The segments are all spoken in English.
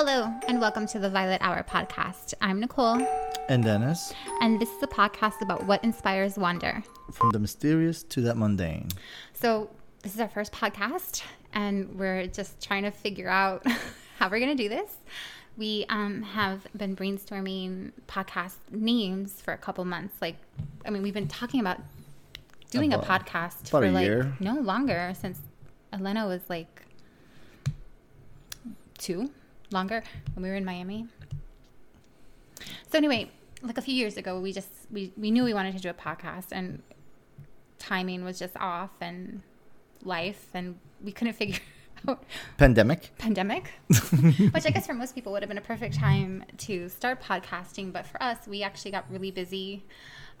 Hello, and welcome to the Violet Hour podcast. I'm Nicole, And Dennis, and this is a podcast about what inspires wonder. from the mysterious to that mundane. So, this is our first podcast, and we're just trying to figure out how we're going to do this. We um, have been brainstorming podcast names for a couple months. Like, I mean, we've been talking about doing a podcast about for a like year. no longer since Elena was like two, longer when we were in Miami. So anyway, like a few years ago, we just we we knew we wanted to do a podcast, and timing was just off, and life, and we couldn't figure out Pandemic. pandemic, which I guess for most people would have been a perfect time to start podcasting, but for us, we actually got really busy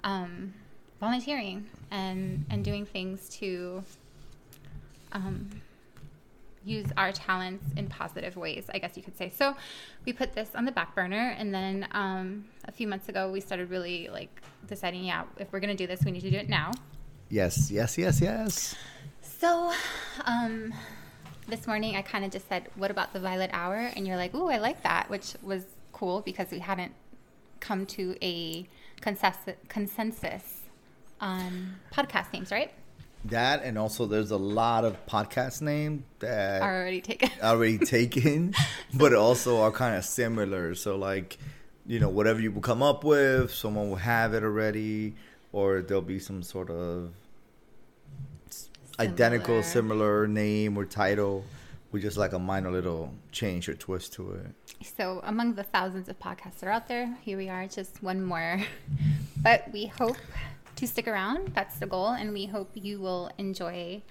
um, volunteering and and doing things to um, use our talents in positive ways, I guess you could say. So we put this on the back burner, and then um, a few months ago, we started really like deciding, yeah, if we're gonna do this, we need to do it now. Yes, yes, yes, yes. So, um, this morning I kind of just said, "What about the Violet Hour?" And you're like, "Ooh, I like that," which was cool because we hadn't come to a consensus consensus on podcast names, right? That and also there's a lot of podcast name that Are already taken. already taken, but also are kind of similar. So like, you know, whatever you will come up with, someone will have it already, or there'll be some sort of identical, similar name or title with just like a minor little change or twist to it. So, among the thousands of podcasts that are out there, here we are, just one more. But we hope to stick around. That's the goal. And we hope you will enjoy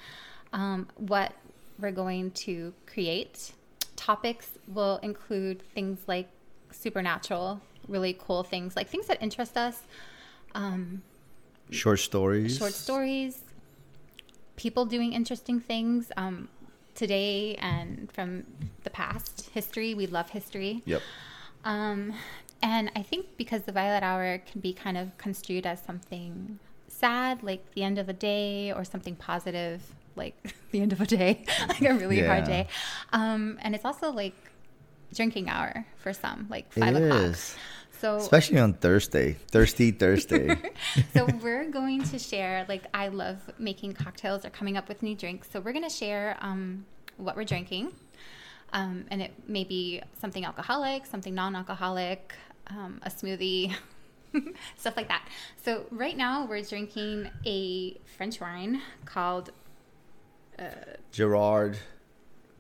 um, what we're going to create. Topics will include things like supernatural, really cool things, like things that interest us, um, Short stories. short stories, people doing interesting things. Um, today and from the past history we love history Yep. um, and I think because the Violet Hour can be kind of construed as something sad, like the end of a day, or something positive, like the end of a day, like a really hard day. Um, and it's also like drinking hour for some, like It five o'clock. is. So, Especially on Thursday. Thirsty Thursday. so we're going to share. Like I love making cocktails or coming up with new drinks. So we're going to share um, what we're drinking. Um, and it may be something alcoholic, something non-alcoholic, um, a smoothie, stuff like that. So right now we're drinking a French wine called. Gerard.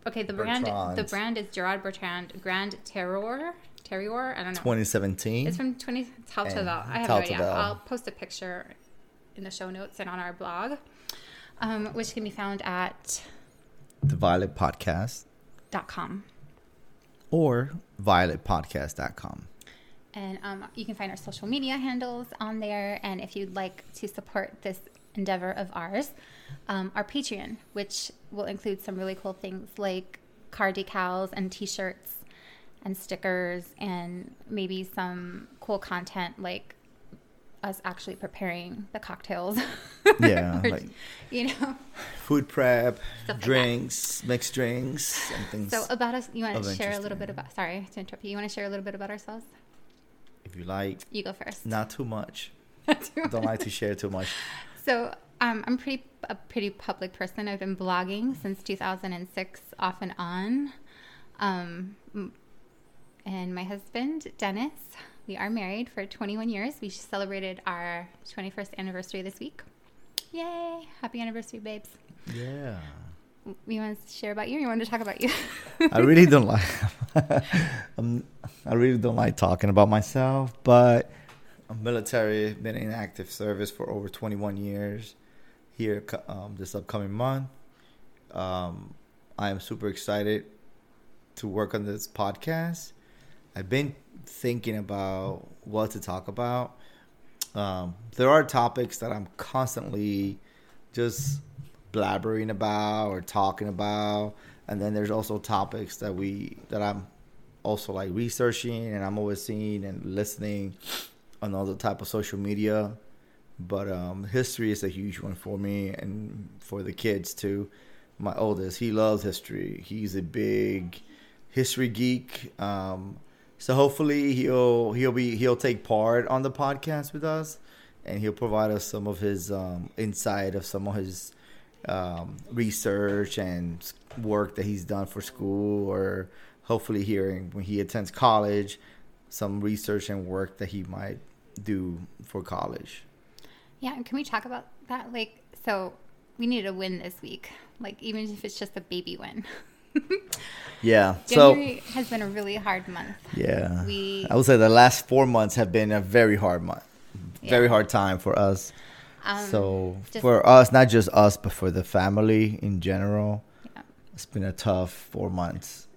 Okay, the brand the brand is Gerard Bertrand Grand Terroir. Terroir, I don't know. 2017. It's from 20 Tautavel. I have no idea. I'll post a picture in the show notes and on our blog, um, which can be found at the Violet Podcast .com. or violetpodcast.com. And um, you can find our social media handles on there. And if you'd like to support this endeavor of ours, um, our Patreon, which will include some really cool things like car decals and T-shirts and stickers, and maybe some cool content like us actually preparing the cocktails. Yeah, Or, like- you know. Food prep, Stuff like drinks, mixed drinks, and things. So about us, you want to share a little bit about? Sorry to interrupt you. You want to share a little bit about ourselves? if you like, You go first. not too much. Don't like to share too much. So um, I'm pretty a pretty public person. I've been blogging since 2006, off and on. Um, and my husband Dennis, we are married for 21 years. We celebrated our 21st anniversary this week. Yay! Happy anniversary, babes. Yeah. You want to share about you? Or you want to talk about you? I really don't like. I really don't like talking about myself, but I'm military. Been in active service for over 21 years. Here, um, this upcoming month, um, I am super excited to work on this podcast. I've been thinking about what to talk about. Um, there are topics that I'm constantly just blabbering about or talking about, and then there's also topics that we that I'm also like researching and I'm always seeing and listening on other type of social media. But um, history is a huge one for me and for the kids too. My oldest, he loves history. He's a big history geek. Um, so hopefully he'll he'll be he'll take part on the podcast with us, and he'll provide us some of his um, insight of some of his um, research and work that he's done for school, or hopefully hearing when he attends college, some research and work that he might do for college. Yeah, and can we talk about that? Like, so we need a win this week, like even if it's just a baby win. Yeah. January so has been a really hard month. yeah, We- I would say the last four months have been a very hard month, very hard time for us. Um, so just- for us, not just us, but for the family in general, Yeah. it's been a tough four months.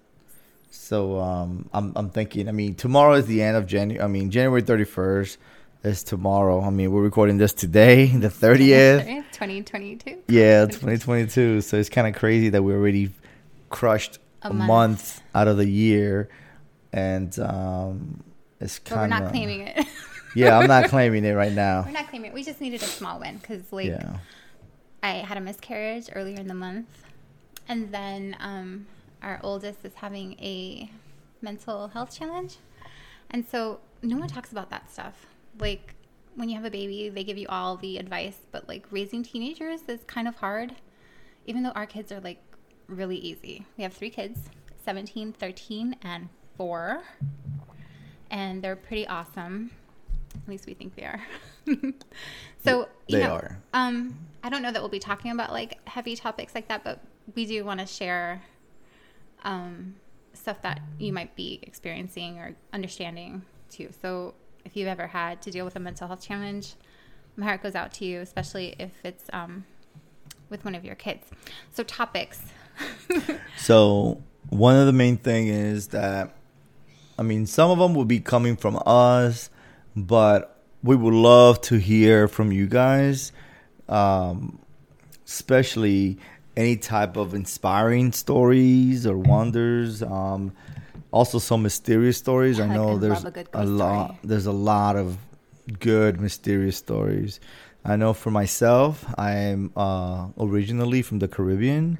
So um, I'm I'm thinking. I mean, tomorrow is the end of January. I mean, January 31st is tomorrow. I mean, we're recording this today, the 30th. 2022. Yeah, 2022. So it's kind of crazy that we're already crushed A a, month. month. out of the year, and um, it's we're kind of not claiming it. Yeah, I'm not claiming it right now. we're not claiming it. We just needed a small win because, like, yeah, I had a miscarriage earlier in the month, and then um, our oldest is having a mental health challenge, and so no one talks about that stuff. Like when you have a baby, they give you all the advice, but like raising teenagers is kind of hard. Even though our kids are like really easy. We have three kids 17, 13, and 4. And they're pretty awesome. At least we think they are. so, you they know, are. um, I don't know that we'll be talking about like heavy topics like that, but we do want to share um, stuff that you might be experiencing or understanding too. So if you've ever had to deal with a mental health challenge, my heart goes out to you, especially if it's um, with one of your kids. So topics. So one of the main thing is that, I mean, some of them will be coming from us, but we would love to hear from you guys, um, especially any type of inspiring stories or wonders. Um, also, some mysterious stories. I I know there's a a lot. story. There's a lot of good mysterious stories. I know for myself, I am uh, originally from the Caribbean.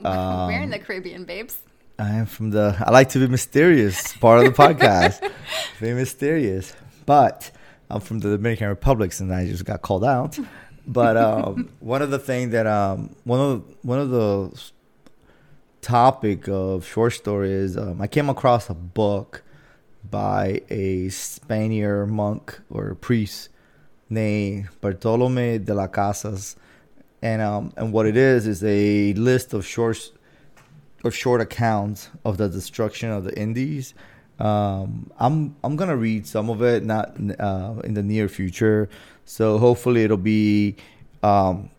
We're in Um, the Caribbean, babes. I am from the. I like to be mysterious. Part of the podcast, be mysterious. But I'm from the Dominican Republic, and I just got called out. But um, one of the things that um, one of one of the topic of short story is um, I came across a book by a Spaniard monk or priest named Bartolome de las Casas, and um, and what it is is a list of short of short accounts of the destruction of the Indies. Um, I'm I'm gonna read some of it, not uh, in the near future. So hopefully it'll be um,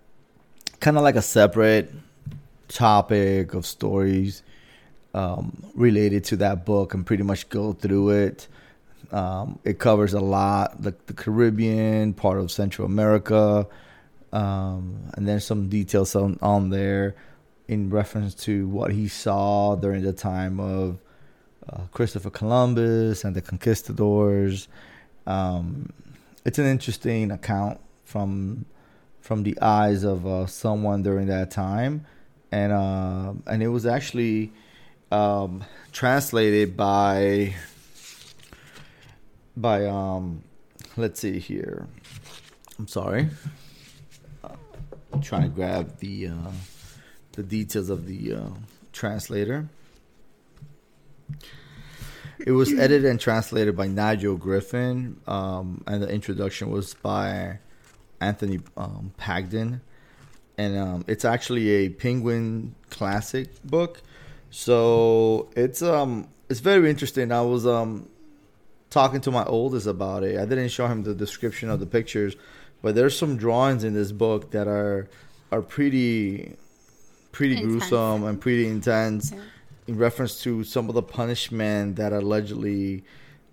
kind of like a separate topic of stories um, related to that book, and pretty much go through it. Um, it covers a lot, like the Caribbean, part of Central America, um, and there's some details on, on there in reference to what he saw during the time of uh, Christopher Columbus and the conquistadors. Um, it's an interesting account from from the eyes of uh, someone during that time, and uh, and it was actually um, translated by by um, let's see here. I'm sorry. I'm trying to grab the uh, the details of the uh, translator. It was edited and translated by Nigel Griffin, um, and the introduction was by Anthony um, Pagden, and um, it's actually a Penguin classic book. So it's um it's very interesting. I was um talking to my oldest about it. I didn't show him the description of the pictures, but there's some drawings in this book that are are pretty pretty Intense. gruesome and pretty intense Yeah. in reference to some of the punishment that allegedly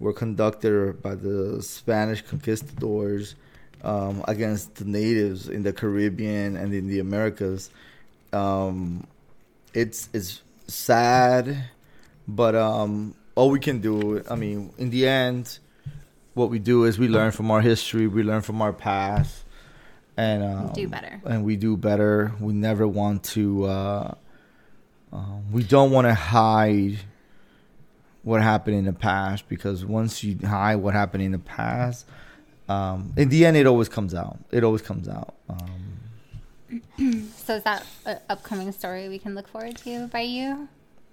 were conducted by the Spanish conquistadors um, against the natives in the Caribbean and in the Americas. Um, it's it's sad, but um, all we can do, I mean, in the end, what we do is we learn from our history, we learn from our past, and um, Do better. and we do better. We never want to. Uh, um, we don't want to hide what happened in the past because once you hide what happened in the past, um, in the end, it always comes out. It always comes out. Um, so is that an upcoming story we can look forward to by you?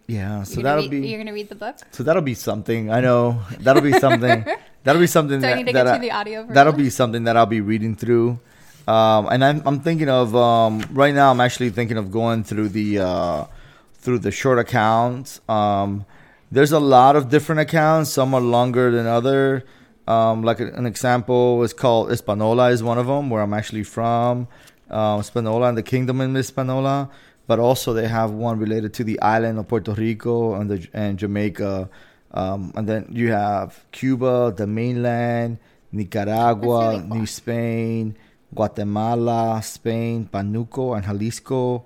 Yeah, so that'll read, be You're gonna read the book. so that'll be something. I know that'll be something. that'll be something So I that, need to that get I- you the audio. version. that'll be something that I'll be reading through. Um, and I'm I'm thinking of um, right now. I'm actually thinking of going through the uh, through the short accounts. Um, there's a lot of different accounts. Some are longer than other. Um, like an example is called Espanola is one of them, where I'm actually from. Um, Espanola and the Kingdom in Espanola, but also they have one related to the island of Puerto Rico and the and Jamaica. Um, and then you have Cuba, the mainland, Nicaragua, really cool. New Spain, Guatemala, Spain, Panuco, and Jalisco,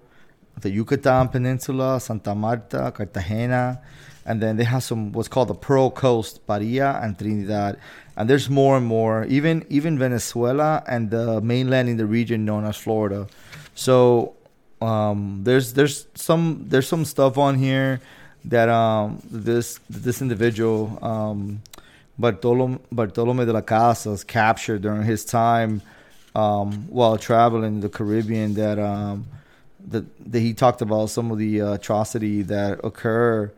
the Yucatan Peninsula, Santa Marta, Cartagena, and then they have some what's called the Pearl Coast, Paria and Trinidad, and there's more and more. Even even Venezuela and the mainland in the region known as Florida. So um, there's there's some there's some stuff on here that um, this this individual um, Bartolome Bartolome de la Casas captured during his time um, while traveling the Caribbean. That um, that, that he talked about some of the uh, atrocity that occur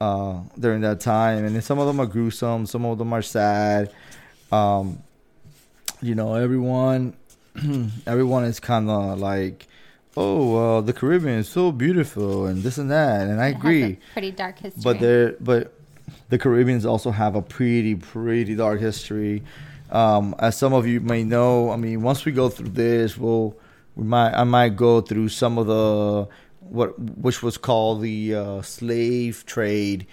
uh, during that time, and some of them are gruesome, some of them are sad. Um, you know, everyone everyone is kind of like, oh, the Caribbean is so beautiful and this and that, and I It agree. pretty dark history. But there, but the Caribbeans also have a pretty, pretty dark history. Um, as some of you may know, I mean, once we go through this, we'll we might I might go through some of the what which was called the uh, slave trade.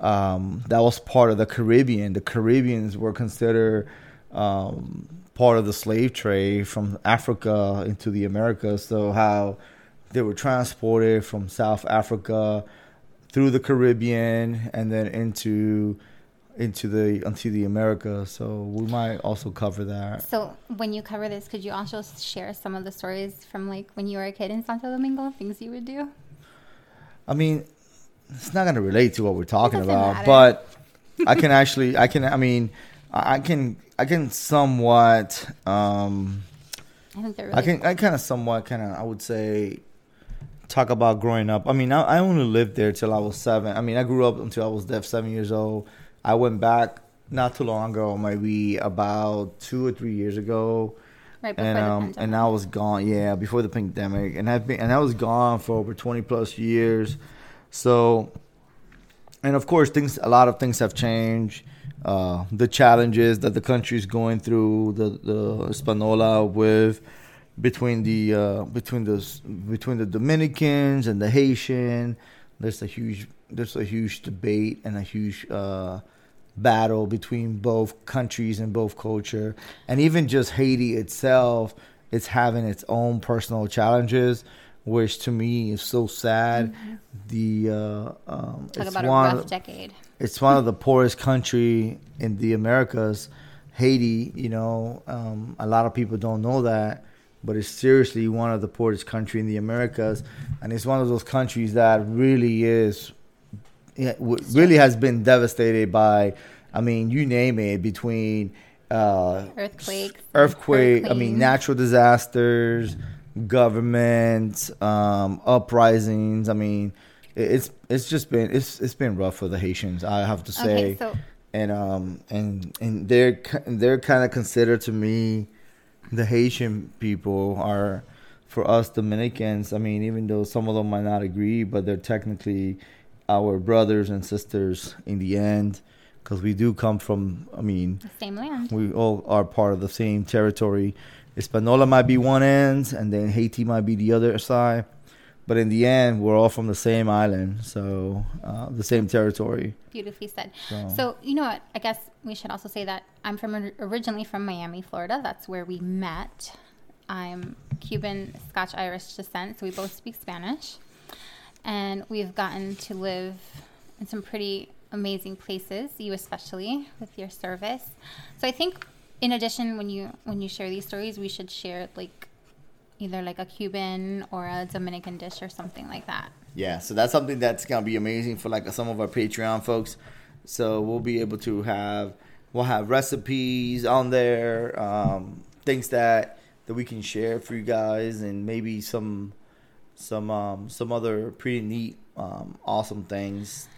Um, that was part of the Caribbean. The Caribbeans were considered um, part of the slave trade from Africa into the Americas. So how they were transported from South Africa through the Caribbean and then into into the into the Americas. So we might also cover that. So when you cover this, could you also share some of the stories from like when you were a kid in Santo Domingo, things you would do? I mean, it's not going to relate to what we're talking about, matter. but I can actually, I can, I mean, I can, I can somewhat, um, I think they're really I can, I kind of somewhat, kind of, I would say, talk about growing up. I mean, I, I only lived there till I was seven. I mean, I grew up until I was deaf, seven years old. I went back not too long ago, maybe about two or three years ago. right before and the um pandemic. and I was gone yeah before the pandemic and I've been and I was gone for over 20 plus years so and of course things a lot of things have changed. Uh the challenges that the country is going through the the Espanola with between the uh between the between the Dominicans and the Haitian there's a huge there's a huge debate and a huge uh battle between both countries and both culture. And even just haiti itself it's having its own personal challenges which to me is so sad the uh um Talk it's about a one rough decade. it's one of the poorest country in the Americas. Haiti, you know, um, a lot of people don't know that, but it's seriously one of the poorest country in the Americas, and it's one of those countries that really is, really has been devastated by, I mean, you name it, between uh, Earthquakes, earthquake, I mean, natural disasters, government, um, uprisings. I mean, it's it's just been it's it's been rough for the Haitians. I have to say, Okay, so and um and and they're they're kind of considered to me, the Haitian people are, for us Dominicans. I mean, even though some of them might not agree, but they're technically our brothers and sisters in the end, because we do come from. I mean, the same land. we all are part of the same territory. Hispaniola might be one end, and then Haiti might be the other side. But in the end, we're all from the same island, so uh, the same territory. Beautifully said. So, So you know what? I guess we should also say that I'm from originally from Miami, Florida. That's where we met. I'm Cuban, Scotch Irish descent, so we both speak Spanish, and we've gotten to live in some pretty amazing places. You especially with your service. So I think, in addition, when you when you share these stories, we should share like either like a Cuban or a Dominican dish or something like that. Yeah, so that's something that's gonna be amazing for like some of our Patreon folks. So we'll be able to have we'll have recipes on there, um, things that that we can share for you guys, and maybe some some um, some other pretty neat, um, awesome things.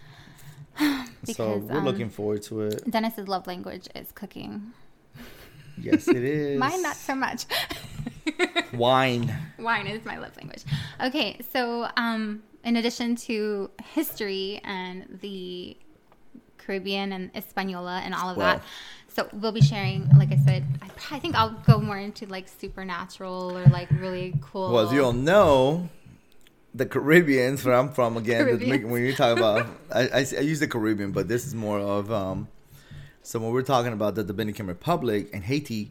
so we're um, looking forward to it. Dennis's love language is cooking. Yes, it is. Mine not so much. wine. Wine is my love language. Okay, so um, in addition to history and the Caribbean and Española and all of that, so we'll be sharing. Like I said, I, I think I'll go more into like supernatural or like really cool. Well, as you all know, the Caribbeans, where I'm from, again, when you talk about, I, I, I use the Caribbean, but this is more of, um, so when we're talking about the Dominican Republic and Haiti,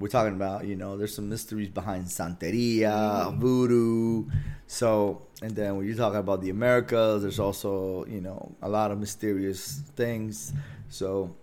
we're talking about, you know, there's some mysteries behind Santeria, voodoo. So, and then when you're talking about the Americas, there's also, you know, a lot of mysterious things. So,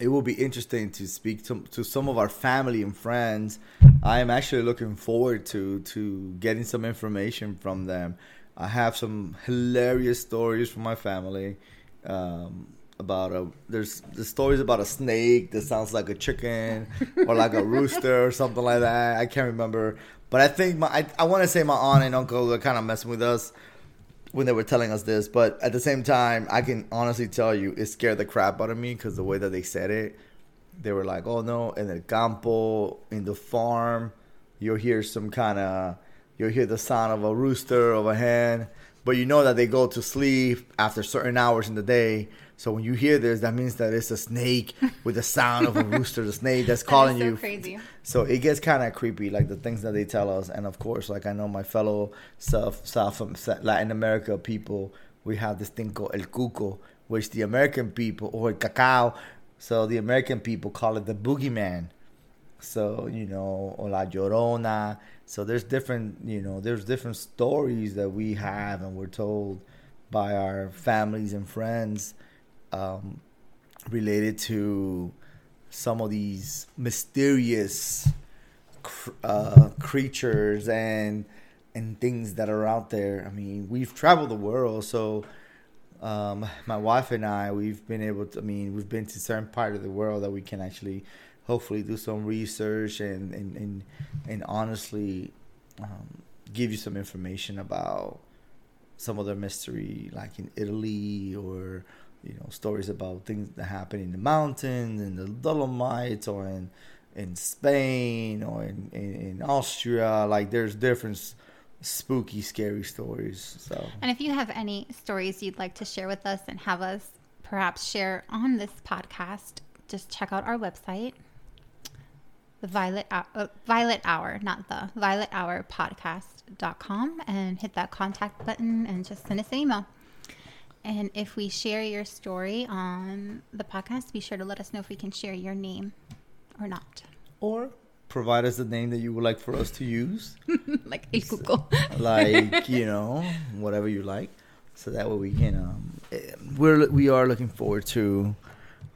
it will be interesting to speak to, to some of our family and friends. I am actually looking forward to to getting some information from them. I have some hilarious stories from my family um, about a there's the stories about a snake that sounds like a chicken or like a rooster or something like that. I can't remember, but I think my I, I want to say my aunt and uncle were kind of messing with us when they were telling us this, but at the same time, I can honestly tell you it scared the crap out of me because the way that they said it, they were like, "Oh no!" In the campo, in the farm, you'll hear some kind of, you'll hear the sound of a rooster of a hen, but you know that they go to sleep after certain hours in the day. So when you hear this, that means that it's a snake with the sound of a rooster, the snake that's calling so you. crazy. So it gets kind of creepy, like the things that they tell us, and of course, like I know my fellow South South Latin America people, we have this thing called el cuco, which the American people or el cacao, so the American people call it the boogeyman. So you know, or la llorona. So there's different, you know, there's different stories that we have and we're told by our families and friends um, related to some of these mysterious cr- uh, creatures and and things that are out there. I mean, we've traveled the world, so um, my wife and I, we've been able to. I mean, we've been to certain part of the world that we can actually, hopefully, do some research and and and, and honestly, um, give you some information about some other mystery, like in Italy or you know stories about things that happen in the mountains in the Dolomites or in in Spain or in, in, in Austria. Like there's different spooky, scary stories. So And if you have any stories you'd like to share with us and have us perhaps share on this podcast, just check out our website, the Violet uh, Violet Hour, not the Violet Hour Podcast.com, and hit that contact button and just send us an email. And if we share your story on the podcast, be sure to let us know if we can share your name or not. or provide us the name that you would like for us to use, like El Cuco. like you know whatever you like, so that way we can. Um, we're we are looking forward to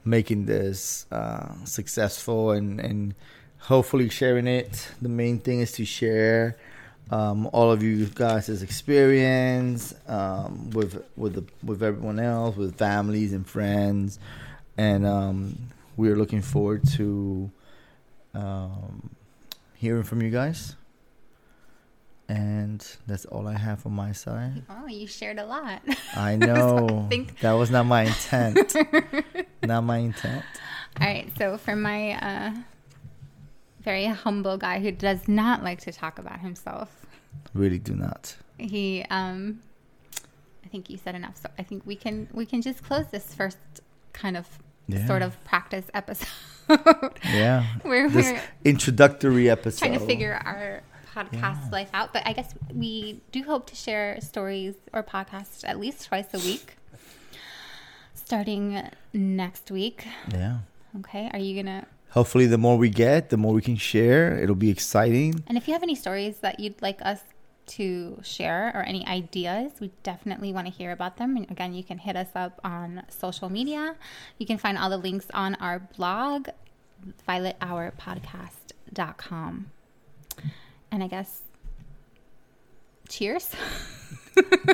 making this uh, successful and and hopefully sharing it. The main thing is to share um, all of you guys' experience um, with with the, with everyone else, with families and friends, and um, we're looking forward to um, hearing from you guys. And that's all I have on my side. Oh, you shared a lot. I know think- that was not my intent. not my intent. All right, so for my uh, very humble guy who does not like to talk about himself, Really do not. he, um, I think you said enough. So I think we can we can just close this first kind of Yeah. sort of practice episode Yeah. where This we're introductory episode. trying to figure our podcast Yeah. life out. But I guess we do hope to share stories or podcasts at least twice a week, starting next week. Yeah. Okay, are you gonna Hopefully, the more we get, the more we can share. It'll be exciting. And if you have any stories that you'd like us to share or any ideas, we definitely want to hear about them. And again, you can hit us up on social media. You can find all the links on our blog, violethourpodcast.com. and I guess cheers.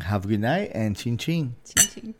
Have a good night and chin chin. Chin